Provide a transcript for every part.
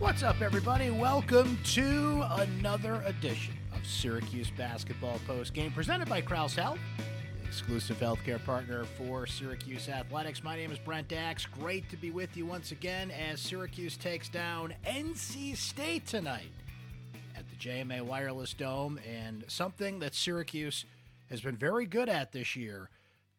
What's up, everybody? Welcome to another edition of Syracuse Basketball Post Game presented by Crouse Health, exclusive healthcare partner for Syracuse Athletics. My name is Brent Axe. Great to be with you once again as Syracuse takes down NC State tonight at the JMA Wireless Dome. And something that Syracuse has been very good at this year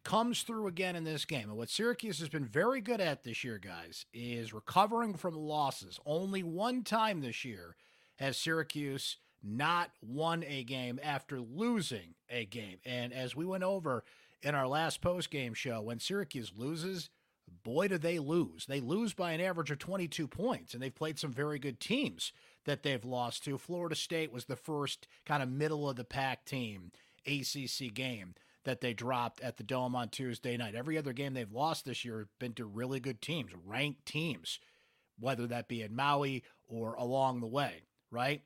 comes through again in this game. And what Syracuse has been very good at this year, guys, is recovering from losses. Only one time this year has Syracuse not won a game after losing a game. And as we went over in our last post game show, when Syracuse loses, boy, do they lose. They lose by an average of 22 points, and they've played some very good teams that they've lost to. Florida State was the first kind of middle of the pack team ACC game that they dropped at the Dome on Tuesday night. Every other game they've lost this year have been to really good teams, ranked teams, whether that be in Maui or along the way, right?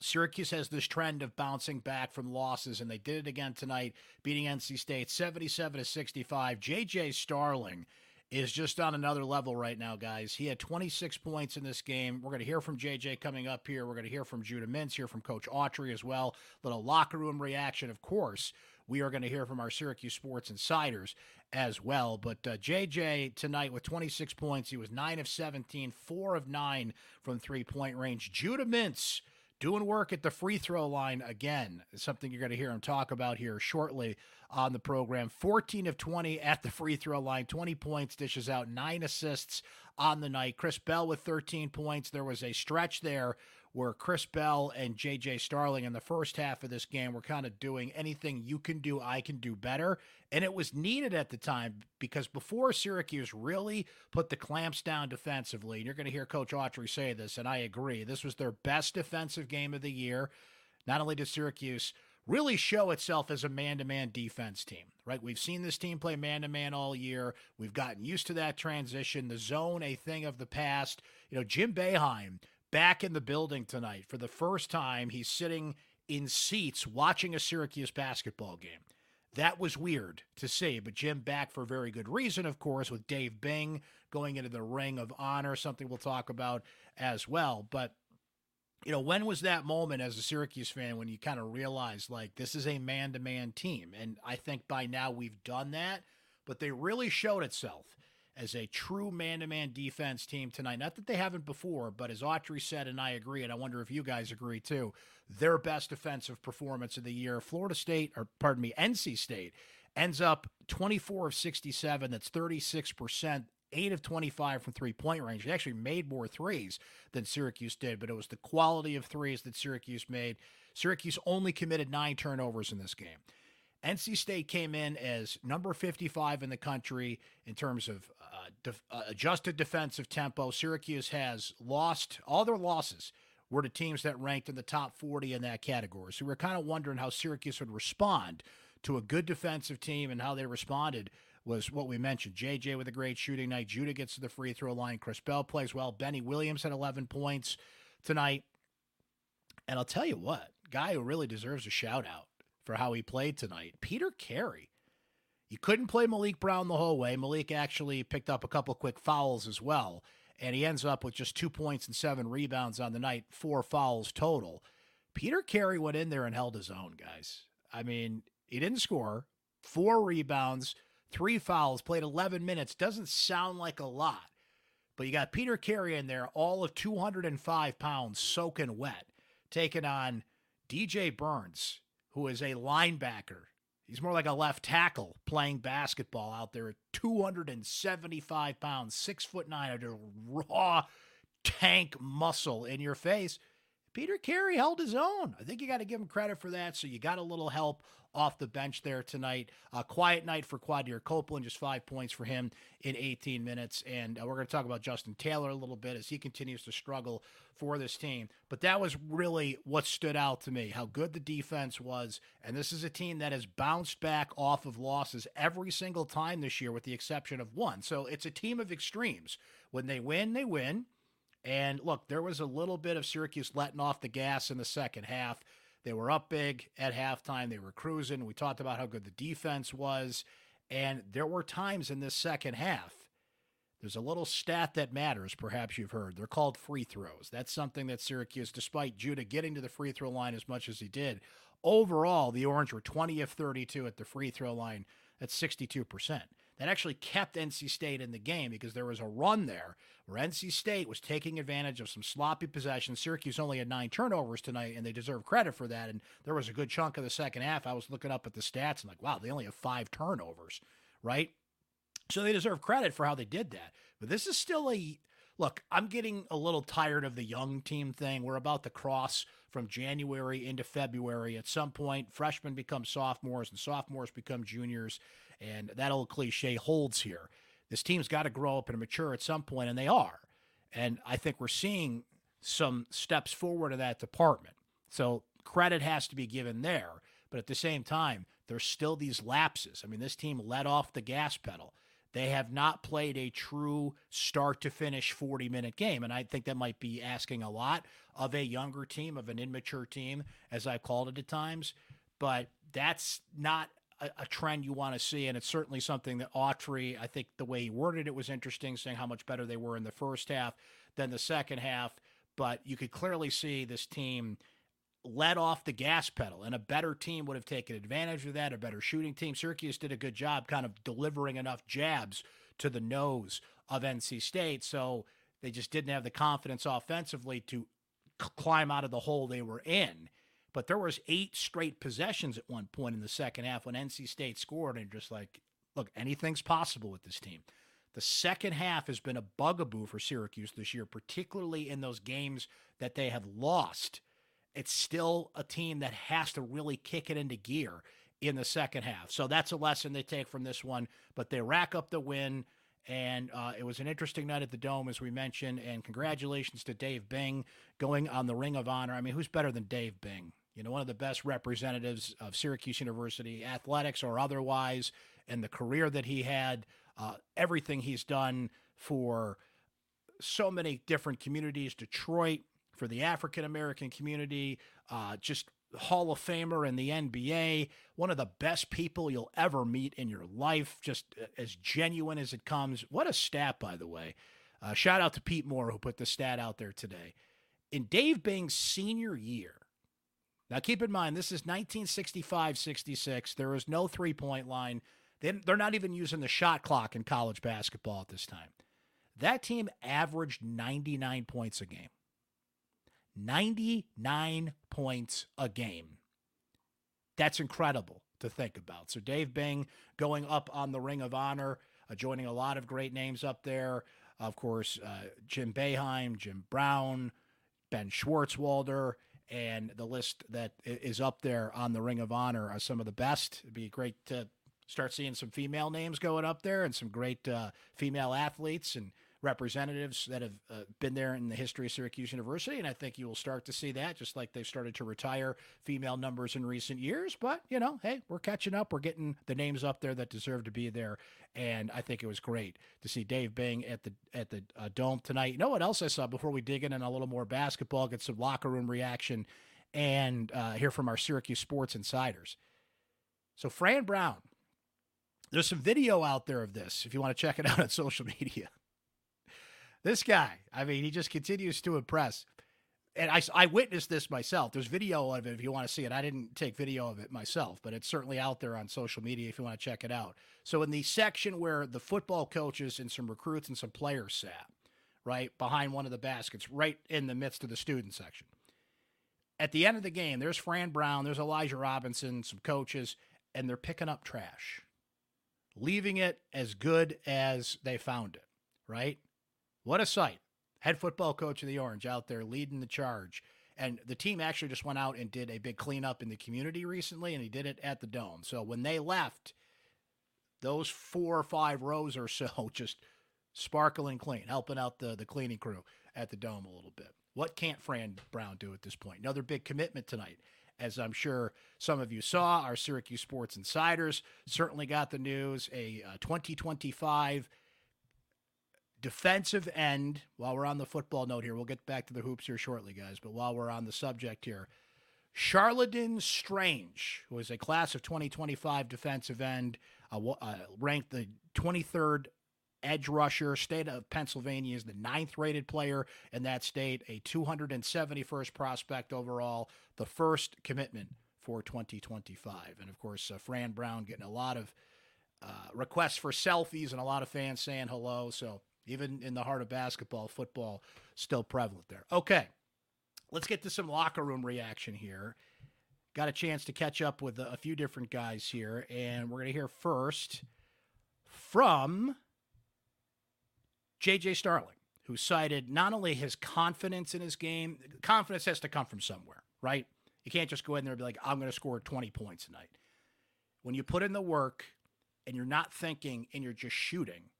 Syracuse has this trend of bouncing back from losses, and they did it again tonight, beating NC State 77 to 65. JJ Starling is just on another level right now, guys. He had 26 points in this game. We're going to hear from JJ coming up here. We're going to hear from Judah Mintz, hear from Coach Autry as well. Little locker room reaction, of course. We are going to hear from our Syracuse sports insiders as well. But uh, JJ tonight with 26 points, he was 9 of 17, 4 of 9 from three point range. Judah Mintz doing work at the free throw line again. Something you're going to hear him talk about here shortly on the program. 14 of 20 at the free throw line, 20 points, dishes out nine assists on the night. Chris Bell with 13 points. There was a stretch there where Chris Bell and JJ Starling in the first half of this game were kind of doing anything you can do, I can do better. And it was needed at the time because before Syracuse really put the clamps down defensively, and you're going to hear Coach Autry say this, and I agree, this was their best defensive game of the year. Not only did Syracuse really show itself as a man to man defense team, right? We've seen this team play man to man all year. We've gotten used to that transition, the zone, a thing of the past. You know, Jim Boeheim back in the building tonight for the first time. He's sitting in seats watching a Syracuse basketball game. That was weird to see, but Jim back for very good reason, of course, with Dave Bing going into the ring of honor, something we'll talk about as well. But, you know, when was that moment as a Syracuse fan when you kind of realized, like, this is a man to man team? And I think by now we've done that, but they really showed itself as a true man to man defense team tonight. Not that they haven't before, but as Autry said, and I agree, and I wonder if you guys agree too, their best defensive performance of the year. Florida State, or pardon me, NC State ends up 24 of 67. That's 36%. 8 of 25 from three point range. They actually made more threes than Syracuse did, but it was the quality of threes that Syracuse made. Syracuse only committed nine turnovers in this game. NC State came in as number 55 in the country in terms of uh, def- uh, adjusted defensive tempo. Syracuse has lost all their losses were to teams that ranked in the top 40 in that category. So we are kind of wondering how Syracuse would respond to a good defensive team and how they responded was what we mentioned. JJ with a great shooting night. Judah gets to the free throw line. Chris Bell plays well. Benny Williams had 11 points tonight. And I'll tell you what, guy who really deserves a shout out for how he played tonight. Peter Carey. You couldn't play Malik Brown the whole way. Malik actually picked up a couple quick fouls as well, and he ends up with just two points and seven rebounds on the night, four fouls total. Peter Carey went in there and held his own, guys. I mean, he didn't score, four rebounds, three fouls, played 11 minutes. Doesn't sound like a lot, but you got Peter Carey in there, all of 205 pounds, soaking wet, taking on DJ Burns, who is a linebacker. He's more like a left tackle playing basketball out there at 275 pounds, six foot nine, under raw tank muscle in your face. Peter Carey held his own. I think you got to give him credit for that. So you got a little help off the bench there tonight. A quiet night for Quadir Copeland, just five points for him in 18 minutes. And uh, we're going to talk about Justin Taylor a little bit as he continues to struggle for this team. But that was really what stood out to me how good the defense was. And this is a team that has bounced back off of losses every single time this year, with the exception of one. So it's a team of extremes. When they win, they win. And look, there was a little bit of Syracuse letting off the gas in the second half. They were up big at halftime. They were cruising. We talked about how good the defense was. And there were times in this second half there's a little stat that matters, perhaps you've heard. They're called free throws. That's something that Syracuse, despite Judah getting to the free throw line as much as he did, overall, the Orange were 20 of 32 at the free throw line. That's 62% that actually kept NC State in the game because there was a run there where NC State was taking advantage of some sloppy possessions. Syracuse only had nine turnovers tonight, and they deserve credit for that. And there was a good chunk of the second half. I was looking up at the stats and like, wow, they only have five turnovers, right? So they deserve credit for how they did that. But this is still a look, I'm getting a little tired of the young team thing. We're about to cross from January into February. At some point, freshmen become sophomores and sophomores become juniors. And that old cliche holds here. This team's got to grow up and mature at some point, and they are. And I think we're seeing some steps forward in that department. So credit has to be given there. But at the same time, there's still these lapses. I mean, this team let off the gas pedal. They have not played a true start to finish 40 minute game. And I think that might be asking a lot of a younger team, of an immature team, as I've called it at times. But that's not a, a trend you want to see. And it's certainly something that Autry, I think the way he worded it was interesting, saying how much better they were in the first half than the second half. But you could clearly see this team let off the gas pedal, and a better team would have taken advantage of that. A better shooting team. Syracuse did a good job kind of delivering enough jabs to the nose of NC State. So they just didn't have the confidence offensively to climb out of the hole they were in. But there was eight straight possessions at one point in the second half when NC State scored, and just like, look, anything's possible with this team. The second half has been a bugaboo for Syracuse this year, particularly in those games that they have lost. It's still a team that has to really kick it into gear in the second half. So that's a lesson they take from this one. But they rack up the win. And uh, it was an interesting night at the Dome, as we mentioned. And congratulations to Dave Bing going on the Ring of Honor. I mean, who's better than Dave Bing? You know, one of the best representatives of Syracuse University, athletics or otherwise, and the career that he had, uh, everything he's done for so many different communities, Detroit, for the African American community, uh, just Hall of Famer in the NBA, one of the best people you'll ever meet in your life, just uh, as genuine as it comes. What a stat, by the way. Uh, shout out to Pete Moore, who put the stat out there today. In Dave Bing's senior year, now, keep in mind, this is 1965 66. There is no three point line. They're not even using the shot clock in college basketball at this time. That team averaged 99 points a game. 99 points a game. That's incredible to think about. So, Dave Bing going up on the Ring of Honor, uh, joining a lot of great names up there. Of course, uh, Jim Boeheim, Jim Brown, Ben Schwartzwalder and the list that is up there on the Ring of Honor are some of the best. It'd be great to start seeing some female names going up there and some great uh, female athletes and representatives that have uh, been there in the history of Syracuse University. And I think you will start to see that, just like they've started to retire female numbers in recent years. But, you know, hey, we're catching up. We're getting the names up there that deserve to be there. And I think it was great to see Dave Bing at the at the uh, Dome tonight. You know what else I saw before we dig in on a little more basketball, get some locker room reaction, and uh, hear from our Syracuse sports insiders. So, Fran Brown, there's some video out there of this if you want to check it out on social media. This guy, I mean, he just continues to impress. And I, I witnessed this myself. There's video of it if you want to see it. I didn't take video of it myself, but it's certainly out there on social media if you want to check it out. So, in the section where the football coaches and some recruits and some players sat, right behind one of the baskets, right in the midst of the student section. At the end of the game, there's Fran Brown, there's Elijah Robinson, some coaches, and they're picking up trash, leaving it as good as they found it, right? What a sight. Head football coach of the Orange out there leading the charge. And the team actually just went out and did a big cleanup in the community recently, and he did it at the Dome. So when they left, those four or five rows or so just sparkling clean, helping out the, the cleaning crew at the Dome a little bit. What can't Fran Brown do at this point? Another big commitment tonight. As I'm sure some of you saw, our Syracuse Sports Insiders certainly got the news. A uh, 2025 defensive end, while we're on the football note here, we'll get back to the hoops here shortly, guys, but while we're on the subject here, Charlton Strange, who is a class of 2025 defensive end, uh, uh, ranked the 23rd edge rusher. State of Pennsylvania is the ninth rated player in that state, a 271st prospect overall, the first commitment for 2025. And of course, uh, Fran Brown getting a lot of uh, requests for selfies and a lot of fans saying hello. So even in the heart of basketball, football still prevalent there. Okay, let's get to some locker room reaction here. Got a chance to catch up with a few different guys here, and we're going to hear first from J.J. Starling, who cited not only his confidence in his game, confidence has to come from somewhere, right? You can't just go in there and be like, I'm going to score 20 points tonight. When you put in the work and you're not thinking and you're just shooting,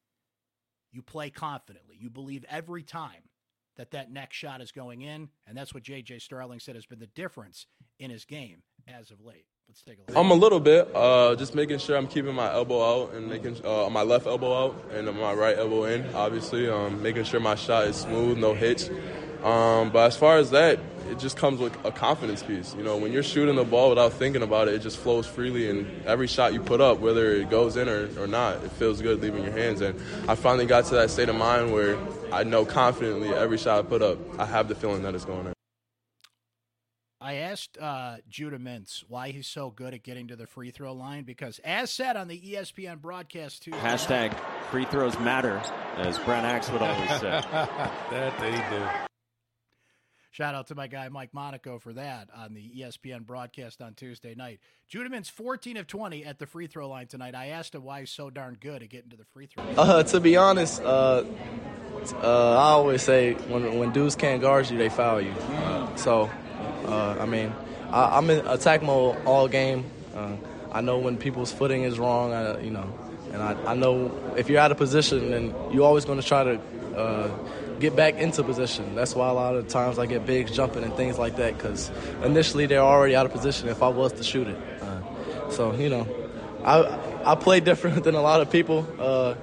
you play confidently. You believe every time that that next shot is going in, and that's what J.J. Starling said has been the difference in his game as of late. Let's take a look. I'm a little bit, uh, just making sure I'm keeping my elbow out and making uh, my left elbow out and my right elbow in. Obviously, um, making sure my shot is smooth, no hits. Um, but as far as that, it just comes with a confidence piece. You know, when you're shooting the ball without thinking about it, it just flows freely, and every shot you put up, whether it goes in or, or not, it feels good leaving your hands. And I finally got to that state of mind where I know confidently every shot I put up, I have the feeling that it's going in. I asked uh, Judah Mintz why he's so good at getting to the free throw line because, as said on the ESPN broadcast too, hashtag free throws matter, as Brent Axe would always say. that they do. Shout out to my guy Mike Monaco for that on the ESPN broadcast on Tuesday night. Judah Mintz 14 of 20 at the free throw line tonight. I asked him why he's so darn good at getting to the free throw. Uh, to be honest, uh, uh, I always say when when dudes can't guard you, they foul you. Uh, so uh, I mean, I, am in attack mode all game. Uh, I know when people's footing is wrong, I, you know, and I, I know if you're out of position, then you're always going to try to get back into position. That's why a lot of times I get bigs jumping and things like that because initially they're already out of position if I was to shoot it. Uh, so, you know, I, I play different than a lot of people. Uh,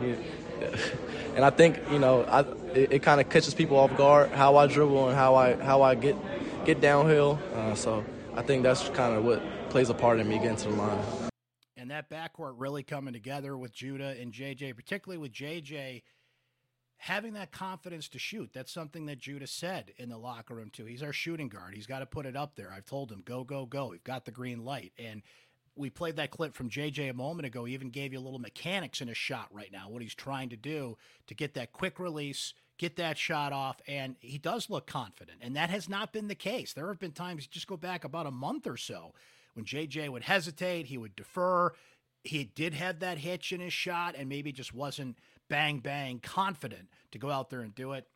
and I think, you know, I, it, it kind of catches people off guard how I dribble and how I, how I get get downhill. Uh, so I think that's kind of what plays a part in me getting to the line. And that backcourt really coming together with Judah and JJ, particularly with JJ having that confidence to shoot. That's something that Judah said in the locker room too. He's our shooting guard. He's got to put it up there. I've told him, go, go, go. We've got the green light. And we played that clip from JJ a moment ago. He even gave you a little mechanics in his shot right now, what he's trying to do to get that quick release, get that shot off, and he does look confident. And that has not been the case. There have been times, just go back about a month or so, when JJ would hesitate, he would defer. He did have that hitch in his shot and maybe just wasn't bang, bang confident to go out there and do it.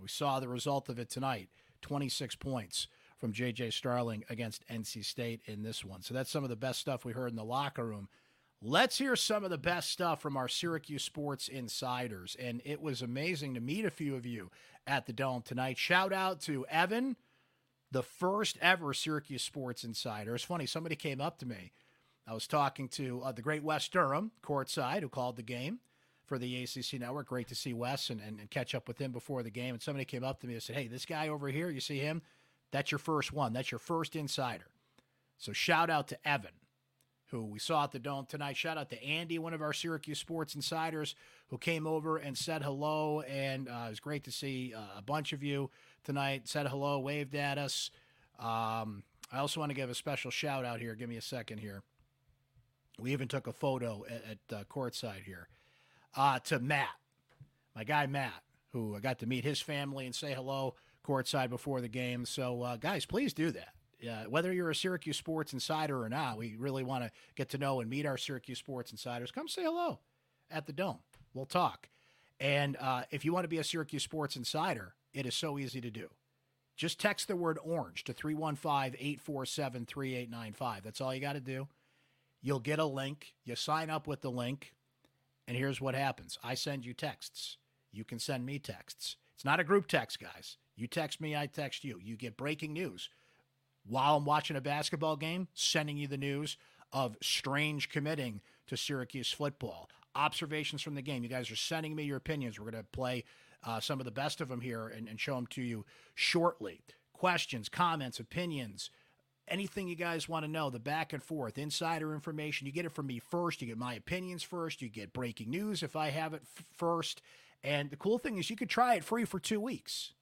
We saw the result of it tonight 26 points from JJ Starling against NC State in this one. So that's some of the best stuff we heard in the locker room. Let's hear some of the best stuff from our Syracuse sports insiders. And it was amazing to meet a few of you at the Dome tonight. Shout out to Evan, the first ever Syracuse sports insider. It's funny, somebody came up to me. I was talking to uh, the great Wes Durham, courtside, who called the game for the ACC network. Great to see Wes and, and, and catch up with him before the game. And somebody came up to me and said, Hey, this guy over here, you see him? That's your first one. That's your first insider. So shout out to Evan who we saw at the Dome tonight. Shout out to Andy, one of our Syracuse sports insiders, who came over and said hello. And uh, it was great to see uh, a bunch of you tonight. Said hello, waved at us. Um, I also want to give a special shout out here. Give me a second here. We even took a photo at, at uh, courtside here uh, to Matt, my guy Matt, who I got to meet his family and say hello courtside before the game. So, uh, guys, please do that uh, whether you're a Syracuse sports insider or not, we really want to get to know and meet our Syracuse sports insiders. Come say hello at the Dome. We'll talk. And uh, if you want to be a Syracuse sports insider, it is so easy to do. Just text the word orange to 315 847 3895. That's all you got to do. You'll get a link. You sign up with the link. And here's what happens I send you texts. You can send me texts. It's not a group text, guys. You text me, I text you. You get breaking news while I'm watching a basketball game, sending you the news of Strange committing to Syracuse football. Observations from the game. You guys are sending me your opinions. We're going to play uh, some of the best of them here and, and show them to you shortly. Questions, comments, opinions, anything you guys want to know, the back and forth, insider information, you get it from me first. You get my opinions first. You get breaking news if I have it f- first. And the cool thing is, you could try it free for two weeks.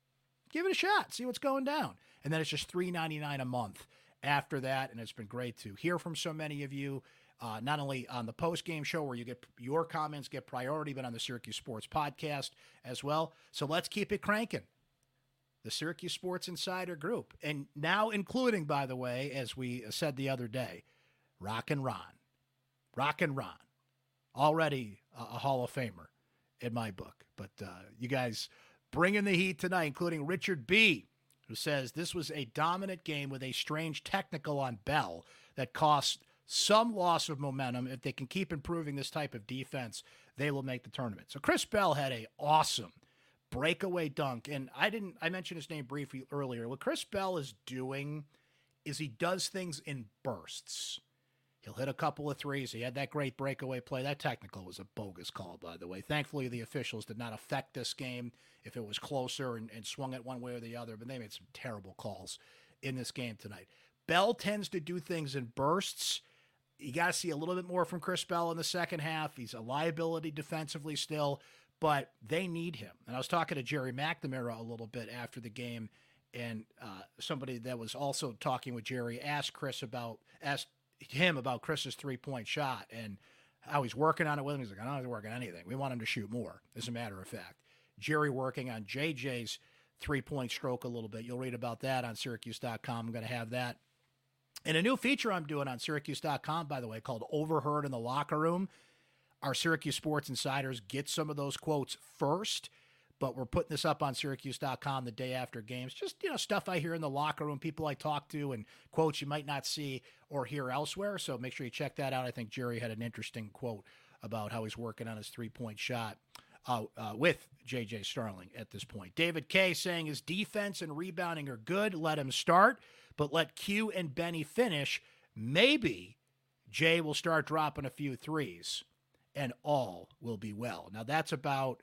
Give it a shot, see what's going down. And then it's just $3.99 a month after that. And it's been great to hear from so many of you. Uh, not only on the post game show where you get your comments get priority, but on the Syracuse Sports podcast as well. So let's keep it cranking the Syracuse Sports Insider Group. And now, including, by the way, as we said the other day, Rock and Ron. Rock and Ron. Already a, Hall of Famer in my book. But uh, you guys bringing the heat tonight, including Richard B., who says this was a dominant game with a strange technical on Bell that cost some loss of momentum. If they can keep improving this type of defense, they will make the tournament. So Chris Bell had a awesome breakaway dunk. And I didn't, I mentioned his name briefly earlier. What Chris Bell is doing is he does things in bursts. He'll hit a couple of threes. He had that great breakaway play. That technical was a bogus call, by the way. Thankfully, the officials did not affect this game if it was closer and, and swung it one way or the other, but they made some terrible calls in this game tonight. Bell tends to do things in bursts. You got to see a little bit more from Chris Bell in the second half. He's a liability defensively still, but they need him. And I was talking to Gerry McNamara a little bit after the game, and uh, somebody that was also talking with Gerry asked Chris about asked him about Chris's three point shot and how he's working on it with him. He's like, I don't have to work on anything. We want him to shoot more, as a matter of fact. Gerry working on JJ's three point stroke a little bit. You'll read about that on Syracuse.com. I'm going to have that. And a new feature I'm doing on Syracuse.com, by the way, called Overheard in the Locker Room our Syracuse Sports Insiders get some of those quotes first, but we're putting this up on Syracuse.com the day after games. Just, you know, stuff I hear in the locker room, people I talk to, and quotes you might not see or hear elsewhere. So make sure you check that out. I think Gerry had an interesting quote about how he's working on his three point shot. Uh, uh, with JJ Starling at this point. David K saying his defense and rebounding are good. Let him start, but let Q and Benny finish. Maybe Jay will start dropping a few threes and all will be well. Now, that's about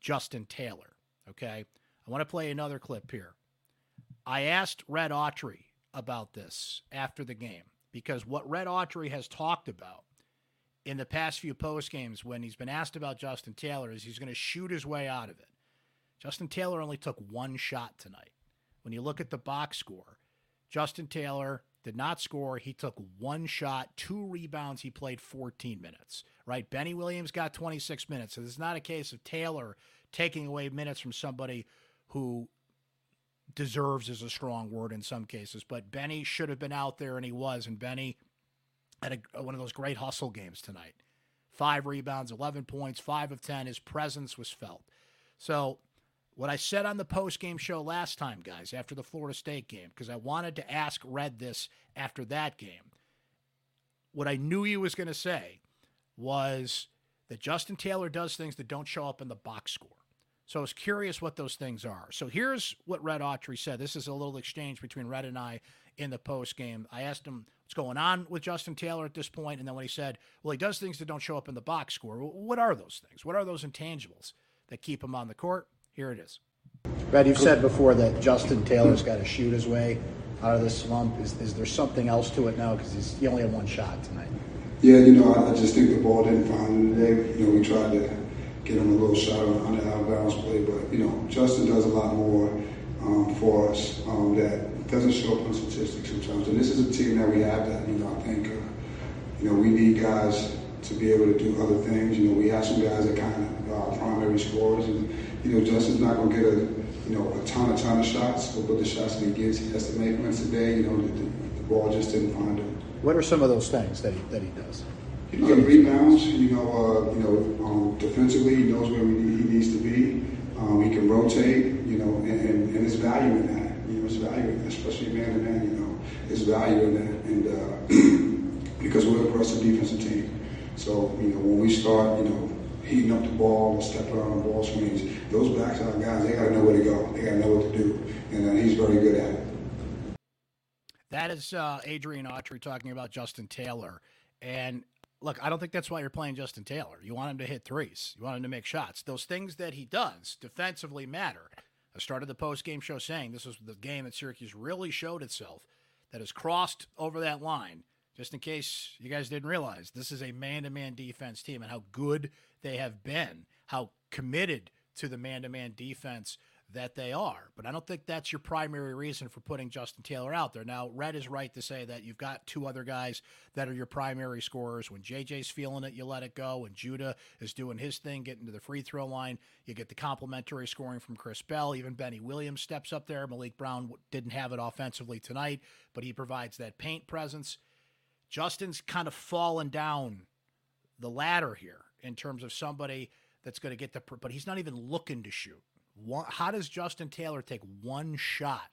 Justin Taylor. Okay. I want to play another clip here. I asked Red Autry about this after the game because what Red Autry has talked about in the past few post games when he's been asked about Justin Taylor is he's going to shoot his way out of it. Justin Taylor only took one shot tonight. When you look at the box score, Justin Taylor did not score. He took one shot, two rebounds. He played 14 minutes, right? Benny Williams got 26 minutes. So is not a case of Taylor taking away minutes from somebody who deserves is a strong word in some cases, but Benny should have been out there and he was. And Benny had a, one of those great hustle games tonight. Five rebounds, 11 points, five of 10. His presence was felt. So what I said on the post game show last time, guys, after the Florida State game, because I wanted to ask Red this after that game. What I knew he was going to say was that Justin Taylor does things that don't show up in the box score. So I was curious what those things are. So here's what Red Autry said. This is a little exchange between Red and I in the post game. I asked him what's going on with Justin Taylor at this point, and then when he said, "Well, he does things that don't show up in the box score." What are those things? What are those intangibles that keep him on the court? Here it is. Brad, you've said before that Justin Taylor's got to shoot his way out of this slump. Is, is there something else to it now? Because he only had one shot tonight. Yeah, you know, I, I, just think the ball didn't find him today. You know, we tried to get him a little shot on the out of bounds play, but, you know, Justin does a lot more um, for us um, that doesn't show up on statistics sometimes. And this is a team that we have that, you know, I think, uh, you know, we need guys to be able to do other things. You know, we have some guys that kind of are primary scorers and, you know, Justin's not going to get a, you know, a ton, a ton of shots, but the shots that he gets, he has to make them today. You know, the, the, the, ball just didn't find him. What are some of those things that he, that he does? You know, rebounds. You know, uh, you know, um, defensively, he knows where he needs to be. Um, he can rotate. You know, and, and, and there's value in that. You know, there's value in that, especially man to man. You know, there's value in that, and uh, because we're a aggressive defensive team. So you know, when we start, you know, heating up the ball and stepping on the ball screens. Those backside guys, they got to know where to go. They got to know what to do, and uh, he's very good at it. That is uh, Adrian Autry talking about Justin Taylor. And look, I don't think that's why you're playing Justin Taylor. You want him to hit threes. You want him to make shots. Those things that he does defensively matter. I started the post game show saying this was the game that Syracuse really showed itself that has crossed over that line. Just in case you guys didn't realize, this is a man to man defense team and how good they have been, how committed to the man to man defense that they are. But I don't think that's your primary reason for putting Justin Taylor out there. Now, Red is right to say that you've got two other guys that are your primary scorers. When JJ's feeling it, you let it go. When Judah is doing his thing, getting to the free throw line, you get the complementary scoring from Chris Bell. Even Benny Williams steps up there. Malik Brown didn't have it offensively tonight, but he provides that paint presence. Justin's kind of fallen down the ladder here in terms of somebody that's going to get the, but he's not even looking to shoot. How does Justin Taylor take one shot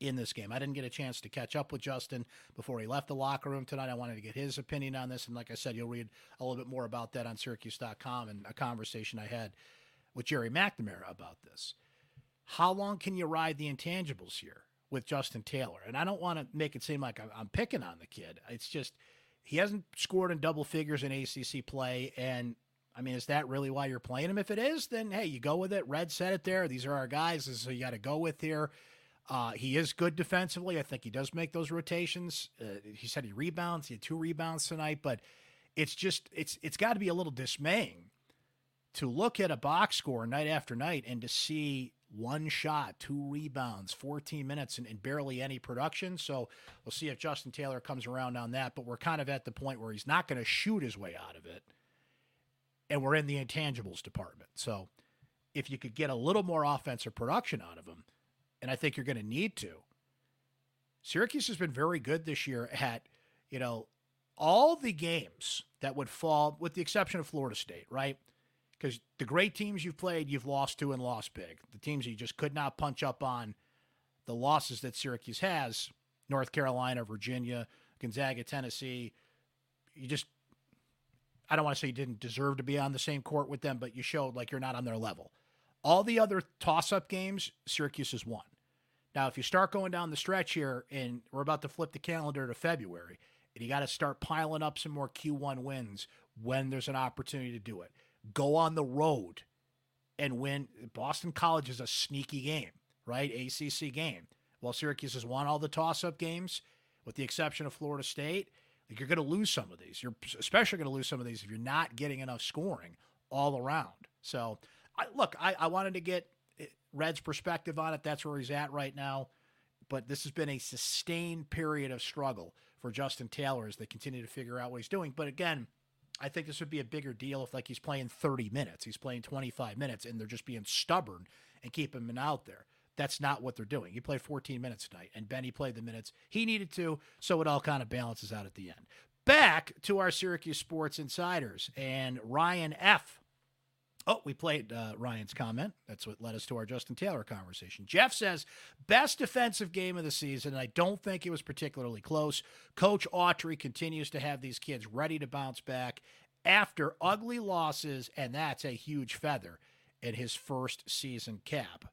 in this game? I didn't get a chance to catch up with Justin before he left the locker room tonight. I wanted to get his opinion on this. And like I said, you'll read a little bit more about that on Syracuse.com and a conversation I had with Gerry McNamara about this. How long can you ride the intangibles here with Justin Taylor? And I don't want to make it seem like I'm picking on the kid. It's just he hasn't scored in double figures in ACC play, and I mean, is that really why you're playing him? If it is, then hey, you go with it. Red said it there. These are our guys. So you got to go with here. Uh, he is good defensively. I think he does make those rotations. Uh, he said he rebounds. He had two rebounds tonight, but it's just it's it's got to be a little dismaying to look at a box score night after night and to see one shot, two rebounds, 14 minutes, and, and, barely any production. So we'll see if Justin Taylor comes around on that. But we're kind of at the point where he's not going to shoot his way out of it and we're in the intangibles department. So if you could get a little more offensive production out of him, and I think you're going to need to. Syracuse has been very good this year at, you know, all the games that would fall, with the exception of Florida State, right? Because the great teams you've played, you've lost to and lost big. The teams you just could not punch up on, the losses that Syracuse has, North Carolina, Virginia, Gonzaga, Tennessee, you just I don't want to say you didn't deserve to be on the same court with them, but you showed like you're not on their level. All the other toss up games, Syracuse has won. Now, if you start going down the stretch here, and we're about to flip the calendar to February, and you got to start piling up some more Q1 wins when there's an opportunity to do it. Go on the road and win. Boston College is a sneaky game, right? ACC game. Well, Syracuse has won all the toss up games, with the exception of Florida State. Like you're going to lose some of these. You're especially going to lose some of these if you're not getting enough scoring all around. So, I, look, I, I wanted to get eh, Red's perspective on it. That's where he's at right now. But this has been a sustained period of struggle for Justin Taylor as they continue to figure out what he's doing. But again, I think this would be a bigger deal if like he's playing 30 minutes, he's playing 25 minutes, and they're just being stubborn and keeping him out there. That's not what they're doing. He played 14 minutes tonight, and Benny played the minutes he needed to, so it all kind of balances out at the end. Back to our Syracuse Sports Insiders and Ryan F. Oh, we played uh, Ryan's comment. That's what led us to our Justin Taylor conversation. Jeff says, best defensive game of the season. I don't think it was particularly close. Coach Autry continues to have these kids ready to bounce back after ugly losses, and that's a huge feather in his first season cap.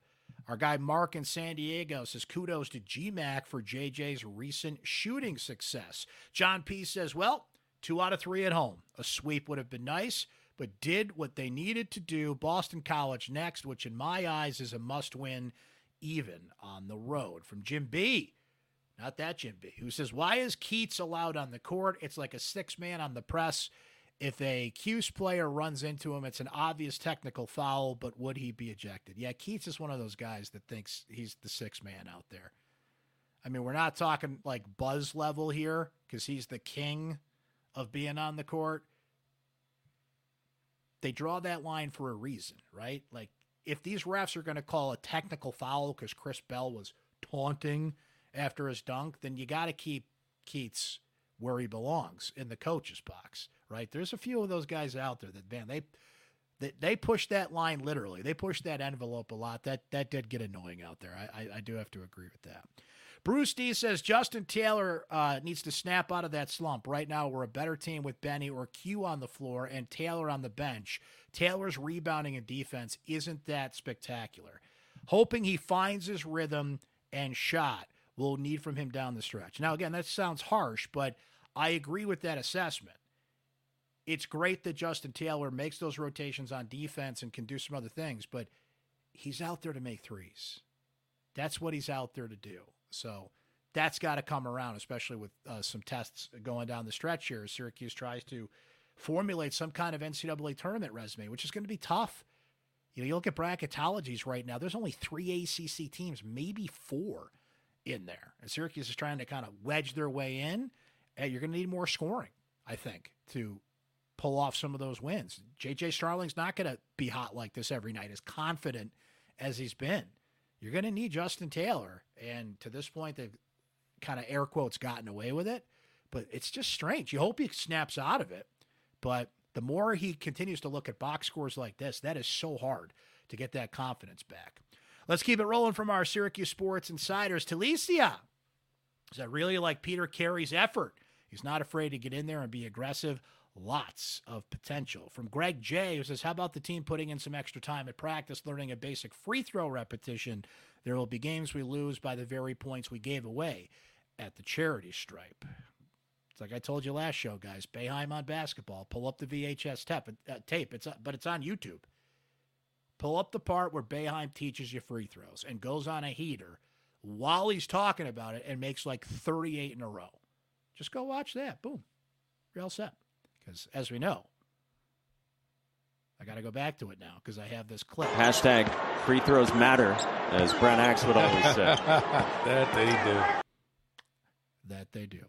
Our guy Mark in San Diego says kudos to GMAC for JJ's recent shooting success. John P says, well, two out of three at home. A sweep would have been nice, but did what they needed to do. Boston College next, which in my eyes is a must win, even on the road. From Jim B. Not that Jim B, who says, Why is Keatts allowed on the court? It's like a six man on the press. If a Cuse player runs into him, it's an obvious technical foul, but would he be ejected? Yeah, Keatts is one of those guys that thinks he's the six man out there. I mean, we're not talking like buzz level here because he's the king of being on the court. They draw that line for a reason, right? Like, if these refs are going to call a technical foul because Chris Bell was taunting after his dunk, then you got to keep Keatts where he belongs in the coach's box right? There's a few of those guys out there that man, they they, they push that line literally. They push that envelope a lot. That that did get annoying out there. I I, I do have to agree with that. Bruce D says Justin Taylor uh, needs to snap out of that slump. Right now, we're a better team with Benny or Q on the floor and Taylor on the bench. Taylor's rebounding and defense isn't that spectacular. Hoping he finds his rhythm and shot we'll need from him down the stretch. Now, again, that sounds harsh, but I agree with that assessment it's great that Justin Taylor makes those rotations on defense and can do some other things, but he's out there to make threes. That's what he's out there to do. So that's got to come around, especially with uh, some tests going down the stretch here. Syracuse tries to formulate some kind of NCAA tournament resume, which is going to be tough. You know, you look at bracketologies right now, there's only three ACC teams, maybe four in there. And Syracuse is trying to kind of wedge their way in. And you're going to need more scoring, I think, to pull off some of those wins. JJ Starling's not going to be hot like this every night, as confident as he's been. You're going to need Justin Taylor. And to this point, they've kind of air quotes gotten away with it. But it's just strange. You hope he snaps out of it. But the more he continues to look at box scores like this, that is so hard to get that confidence back. Let's keep it rolling from our Syracuse Sports Insiders. Talicia is I really like Peter Carey's effort. He's not afraid to get in there and be aggressive. Lots of potential. From Greg J, who says, How about the team putting in some extra time at practice, learning a basic free throw repetition? There will be games we lose by the very points we gave away at the charity stripe. It's like I told you last show, guys. Boeheim on basketball. Pull up the VHS tape. Uh, tape. It's uh, but it's on YouTube. Pull up the part where Boeheim teaches you free throws and goes on a heater while he's talking about it and makes like 38 in a row. Just go watch that. Boom, you're all set. Because as we know, I got to go back to it now because I have this clip. Hashtag free throws matter, as Brent Axe would always say. that they do. That they do.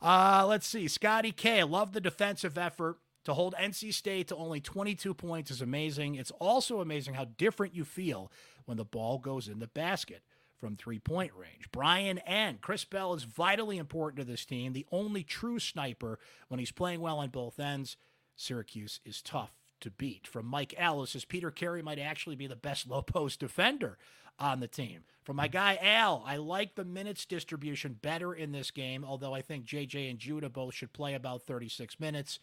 Uh, let's see. Scotty K. I love the defensive effort. To hold NC State to only 22 points is amazing. It's also amazing how different you feel when the ball goes in the basket from three point range. Brian and Chris Bell is vitally important to this team, the only true sniper when he's playing well on both ends. Syracuse is tough to beat. From Mike Ellis, says Peter Carey might actually be the best low post defender on the team. From my guy Al, I like the minutes distribution better in this game, although I think JJ and Judah both should play about 36 minutes.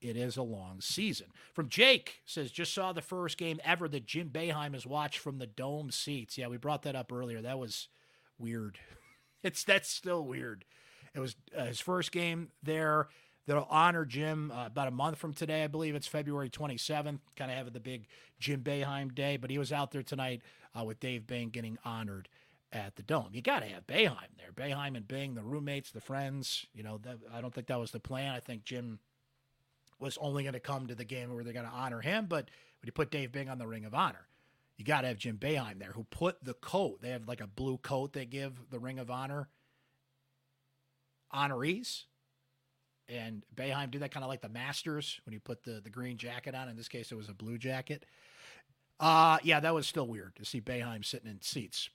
It is a long season. From Jake says, just saw the first game ever that Jim Boeheim has watched from the dome seats. Yeah, we brought that up earlier. That was weird. It's that's still weird. It was uh, his first game there. That'll honor Jim uh, about a month from today, I believe it's February 27th. Kind of having the big Jim Boeheim day, but he was out there tonight uh, with Dave Bing getting honored at the Dome. You got to have Boeheim there. Boeheim and Bing, the roommates, the friends. You know, that, I don't think that was the plan. I think Jim was only going to come to the game where they're going to honor him. But when you put Dave Bing on the Ring of Honor, you got to have Jim Boeheim there, who put the coat. They have like a blue coat they give the Ring of Honor honorees. And Boeheim did that kind of like the Masters when you put the, the green jacket on. In this case, it was a blue jacket. Uh, yeah, that was still weird to see Boeheim sitting in seats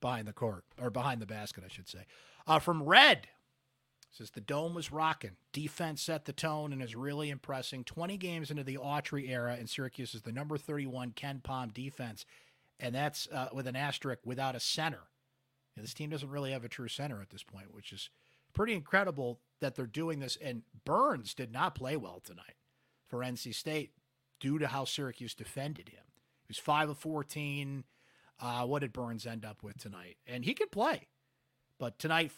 behind the court, or behind the basket, I should say. Uh, from Red, Says the dome was rocking. Defense set the tone and is really impressing. 20 games into the Autry era, and Syracuse is the number 31 KenPom defense. And that's uh, with an asterisk without a center. And this team doesn't really have a true center at this point, which is pretty incredible that they're doing this. And Burns did not play well tonight for NC State due to how Syracuse defended him. He was 5 of 14. Uh, what did Burns end up with tonight? And he could play. But tonight,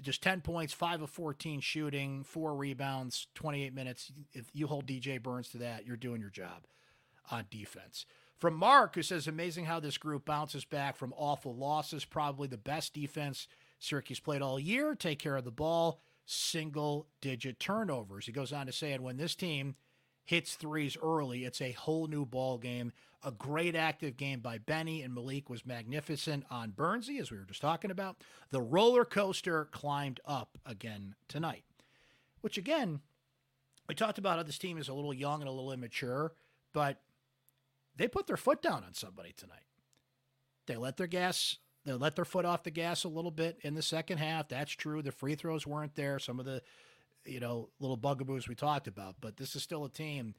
just 10 points, 5 of 14 shooting, 4 rebounds, 28 minutes. If you hold DJ Burns to that, you're doing your job on defense. From Mark, who says, amazing how this group bounces back from awful losses. Probably the best defense Syracuse played all year. Take care of the ball, single digit turnovers. He goes on to say, and when this team hits threes early, it's a whole new ball game. A great active game by Benny and Malik was magnificent on Bernsey, as we were just talking about. The roller coaster climbed up again tonight, which again, we talked about how this team is a little young and a little immature, but they put their foot down on somebody tonight. They let their gas, they let their foot off the gas a little bit in the second half. That's true. The free throws weren't there. Some of the, you know, little bugaboos we talked about, but this is still a team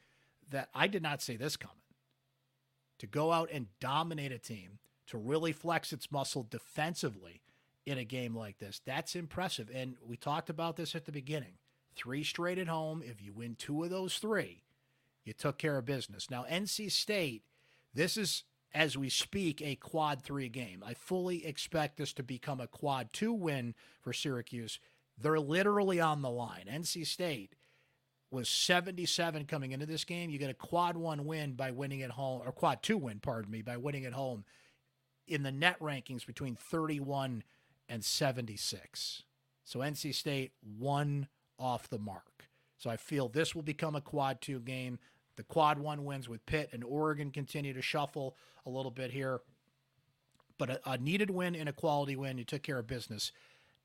that I did not see this coming to go out and dominate a team, to really flex its muscle defensively in a game like this. That's impressive. And we talked about this at the beginning. Three straight at home. If you win two of those three, you took care of business. Now, NC State, this is, as we speak, a quad three game. I fully expect this to become a quad two win for Syracuse. They're literally on the line. NC State was 77 coming into this game. You get a quad one win by winning at home, or quad two win, pardon me, by winning at home in the net rankings between 31 and 76. So NC State one off the mark. So I feel this will become a quad two game. The quad one wins with Pitt and Oregon continue to shuffle a little bit here. But a, a needed win and a quality win. You took care of business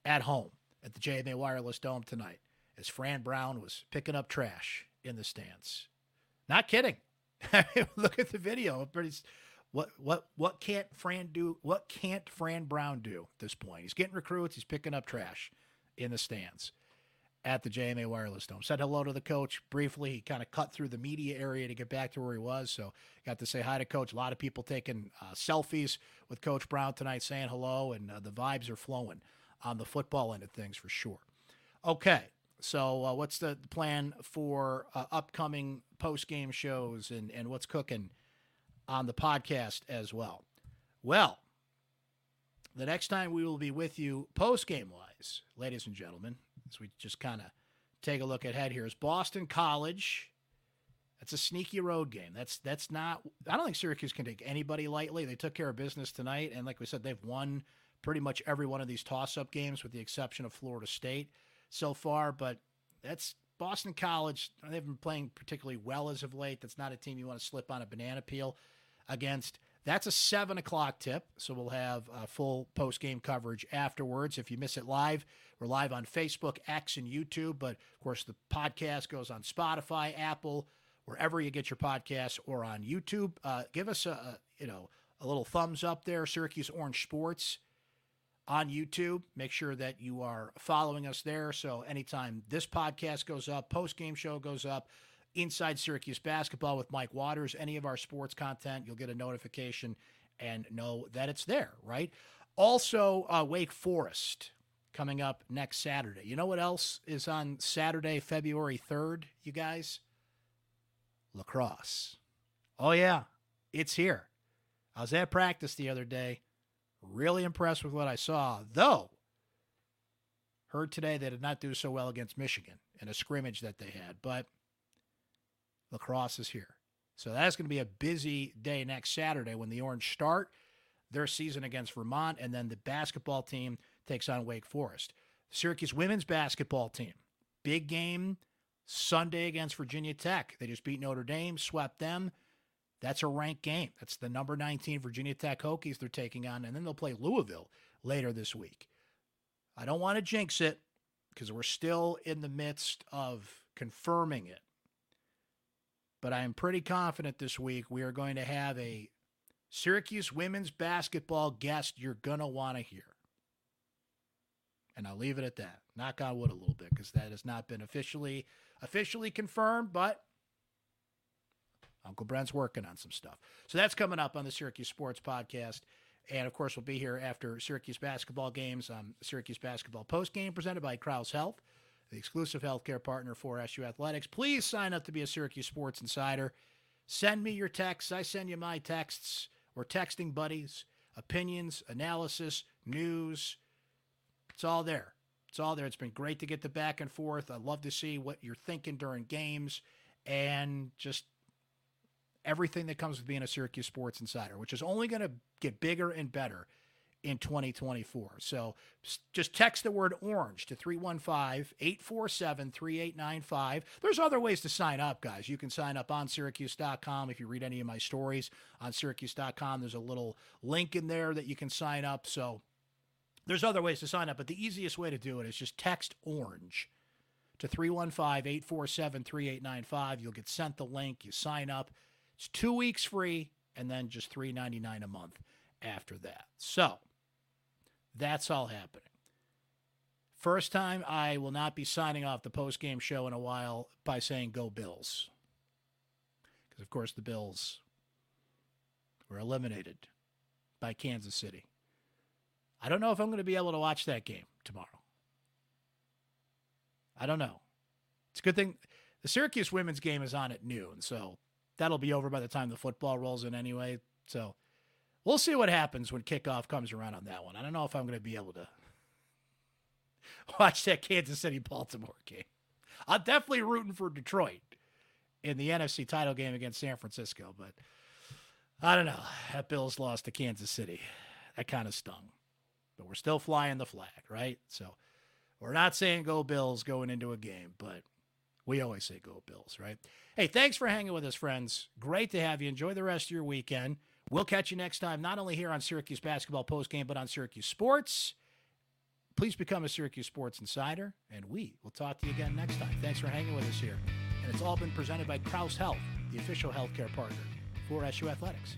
at home at the JMA Wireless Dome tonight as Fran Brown was picking up trash in the stands. Not kidding. Look at the video. Pretty, what what what can't Fran do? What can't Fran Brown do at this point? He's getting recruits. He's picking up trash in the stands at the JMA Wireless Dome. Said hello to the coach briefly. He kind of cut through the media area to get back to where he was. So got to say hi to coach. A lot of people taking uh, selfies with Coach Brown tonight, saying hello, and uh, the vibes are flowing on the football end of things for sure. Okay, so uh, what's the plan for uh, upcoming post game shows and and what's cooking on the podcast as well? Well. The next time we will be with you post game wise, ladies and gentlemen, as we just kind of take a look ahead here is Boston College. That's a sneaky road game. That's that's not. I don't think Syracuse can take anybody lightly. They took care of business tonight, and like we said, they've won pretty much every one of these toss-up games, with the exception of Florida State so far. But that's Boston College. They've been playing particularly well as of late. That's not a team you want to slip on a banana peel against. That's a seven o'clock tip, so we'll have uh, full post game coverage afterwards. If you miss it live, we're live on Facebook, X, and YouTube. But of course, the podcast goes on Spotify, Apple, wherever you get your podcasts, or on YouTube. Uh, give us a, a you know a little thumbs up there, Syracuse Orange Sports on YouTube. Make sure that you are following us there. So anytime this podcast goes up, post game show goes up, Inside Syracuse Basketball with Mike Waters, any of our sports content, you'll get a notification and know that it's there, right? Also, uh, Wake Forest coming up next Saturday. You know what else is on Saturday, February 3rd, you guys? Lacrosse. Oh, yeah, it's here. I was at practice the other day. Really impressed with what I saw, though. Heard today they did not do so well against Michigan in a scrimmage that they had, but lacrosse is here. So that's going to be a busy day next Saturday when the Orange start their season against Vermont, and then the basketball team takes on Wake Forest. Syracuse women's basketball team, big game Sunday against Virginia Tech. They just beat Notre Dame, swept them. That's a ranked game. That's the number 19 Virginia Tech Hokies they're taking on, and then they'll play Louisville later this week. I don't want to jinx it because we're still in the midst of confirming it but I am pretty confident this week we are going to have a Syracuse women's basketball guest you're going to want to hear. And I'll leave it at that. Knock on wood a little bit because that has not been officially officially confirmed, but Uncle Brent's working on some stuff. So that's coming up on the Syracuse Sports Podcast. And of course, we'll be here after Syracuse basketball games on Syracuse basketball post game presented by Crouse Health the exclusive healthcare partner for SU Athletics. Please sign up to be a Syracuse Sports Insider. Send me your texts. I send you my texts. We're texting buddies, opinions, analysis, news. It's all there. It's all there. It's been great to get the back and forth. I love to see what you're thinking during games and just everything that comes with being a Syracuse Sports Insider, which is only going to get bigger and better in 2024. So just text the word orange to 315 847 3895. There's other ways to sign up, guys. You can sign up on syracuse.com. If you read any of my stories on syracuse.com, there's a little link in there that you can sign up. So there's other ways to sign up, but the easiest way to do it is just text orange to 315 847 3895. You'll get sent the link. You sign up. It's two weeks free and then just $3.99 a month after that. So that's all happening. First time I will not be signing off the post game show in a while by saying go Bills. Because, of course, the Bills were eliminated by Kansas City. I don't know if I'm going to be able to watch that game tomorrow. I don't know. It's a good thing. The Syracuse women's game is on at noon, so that'll be over by the time the football rolls in anyway. So We'll see what happens when kickoff comes around on that one. I don't know if I'm going to be able to watch that Kansas City Baltimore game. I'm definitely rooting for Detroit in the NFC title game against San Francisco, but I don't know. That Bills lost to Kansas City. That kind of stung. but we're still flying the flag, right? So we're not saying go Bills going into a game, but we always say go Bills, right? Hey, thanks for hanging with us, friends. Great to have you. Enjoy the rest of your weekend. We'll catch you next time, not only here on Syracuse Basketball Postgame, but on Syracuse Sports. Please become a Syracuse Sports Insider, and we will talk to you again next time. Thanks for hanging with us here. And it's all been presented by Crouse Health, the official healthcare partner for SU Athletics.